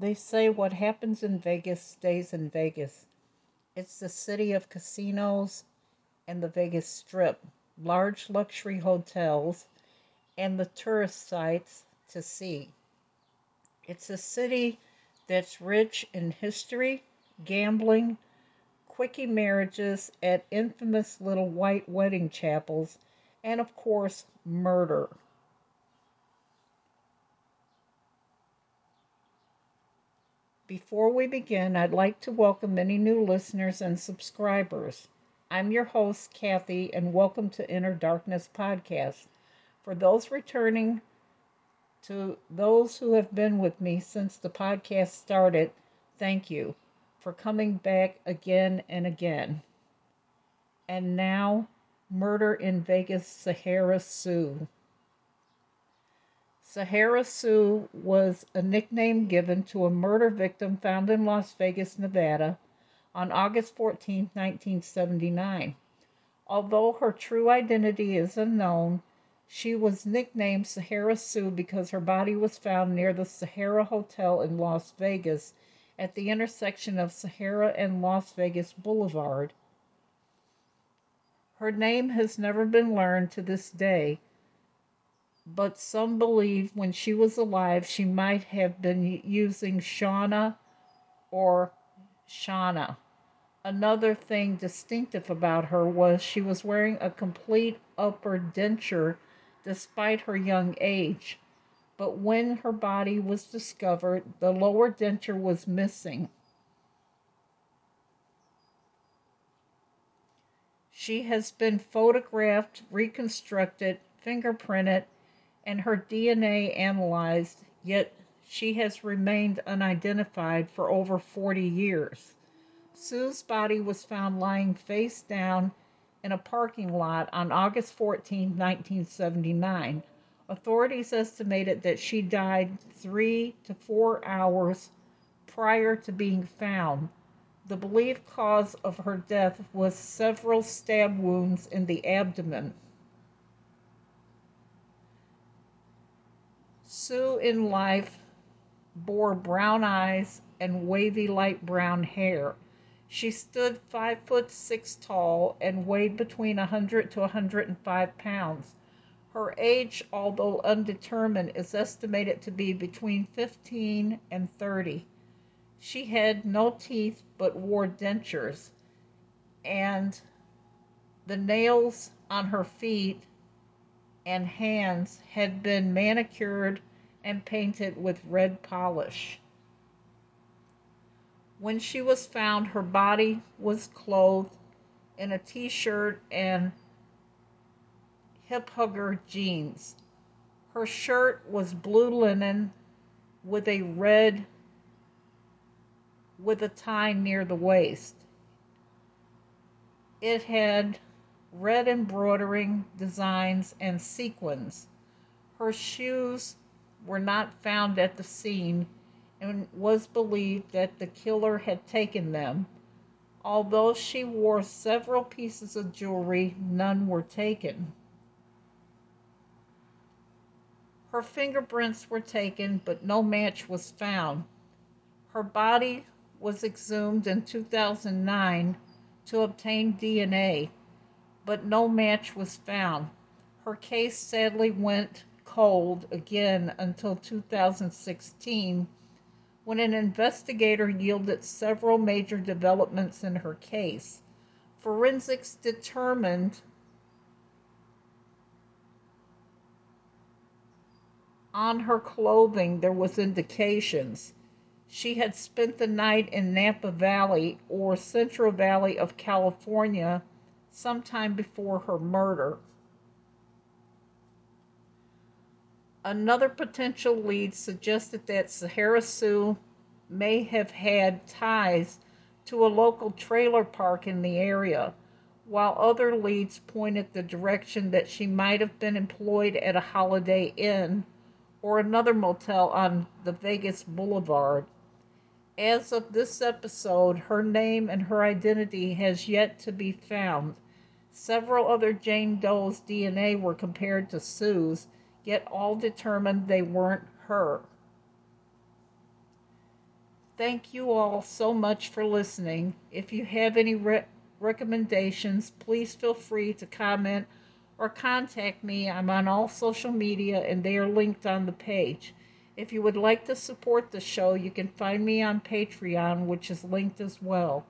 They say what happens in Vegas stays in Vegas. It's the city of casinos and the Vegas Strip, large luxury hotels, and the tourist sites to see. It's a city that's rich in history, gambling, quickie marriages at infamous little white wedding chapels, and of course, murder. Before we begin, I'd like to welcome any new listeners and subscribers. I'm your host, Cathy, and welcome to Inner Darkness Podcast. For those returning, to those who have been with me since the podcast started, thank you for coming back again and again. And now, Murder in Vegas Sahara Sue. Sahara Sue was a nickname given to a murder victim found in Las Vegas, Nevada on August 14, 1979. Although her true identity is unknown, she was nicknamed Sahara Sue because her body was found near the Sahara Hotel in Las Vegas at the intersection of Sahara and Las Vegas Boulevard. Her name has never been learned to this day but some believe when she was alive she might have been using Shauna or Shana. Another thing distinctive about her was she was wearing a complete upper denture despite her young age. But when her body was discovered, the lower denture was missing. She has been photographed, reconstructed, fingerprinted, and her DNA analyzed, yet she has remained unidentified for over 40 years. Sue's body was found lying face down in a parking lot on August 14, 1979. Authorities estimated that she died three to four hours prior to being found. The believed cause of her death was several stab wounds in the abdomen. Sue in life bore brown eyes and wavy light brown hair. She stood five foot six tall and weighed between a hundred to a hundred and five pounds. Her age, although undetermined, is estimated to be between fifteen and thirty. She had no teeth but wore dentures, and the nails on her feet and hands had been manicured and painted with red polish. When she was found, her body was clothed in a t shirt and hip hugger jeans. Her shirt was blue linen with a red with a tie near the waist. It had red embroidering designs and sequins. Her shoes were not found at the scene and was believed that the killer had taken them. Although she wore several pieces of jewelry, none were taken. Her fingerprints were taken, but no match was found. Her body was exhumed in 2009 to obtain DNA, but no match was found. Her case sadly went cold again until 2016 when an investigator yielded several major developments in her case. Forensics determined on her clothing there was indications she had spent the night in Napa Valley or Central Valley of California sometime before her murder. Another potential lead suggested that Sahara Sue may have had ties to a local trailer park in the area, while other leads pointed the direction that she might have been employed at a Holiday Inn or another motel on the Vegas Boulevard. As of this episode, her name and her identity has yet to be found. Several other Jane Doe's DNA were compared to Sue's, yet all determined they weren't her. Thank you all so much for listening. If you have any re- recommendations, please feel free to comment or contact me. I'm on all social media and they are linked on the page. If you would like to support the show, you can find me on Patreon, which is linked as well.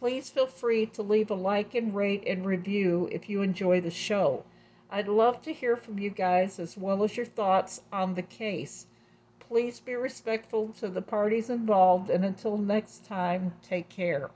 Please feel free to leave a like and rate and review if you enjoy the show. I'd love to hear from you guys as well as your thoughts on the case. Please be respectful to the parties involved, and until next time, take care.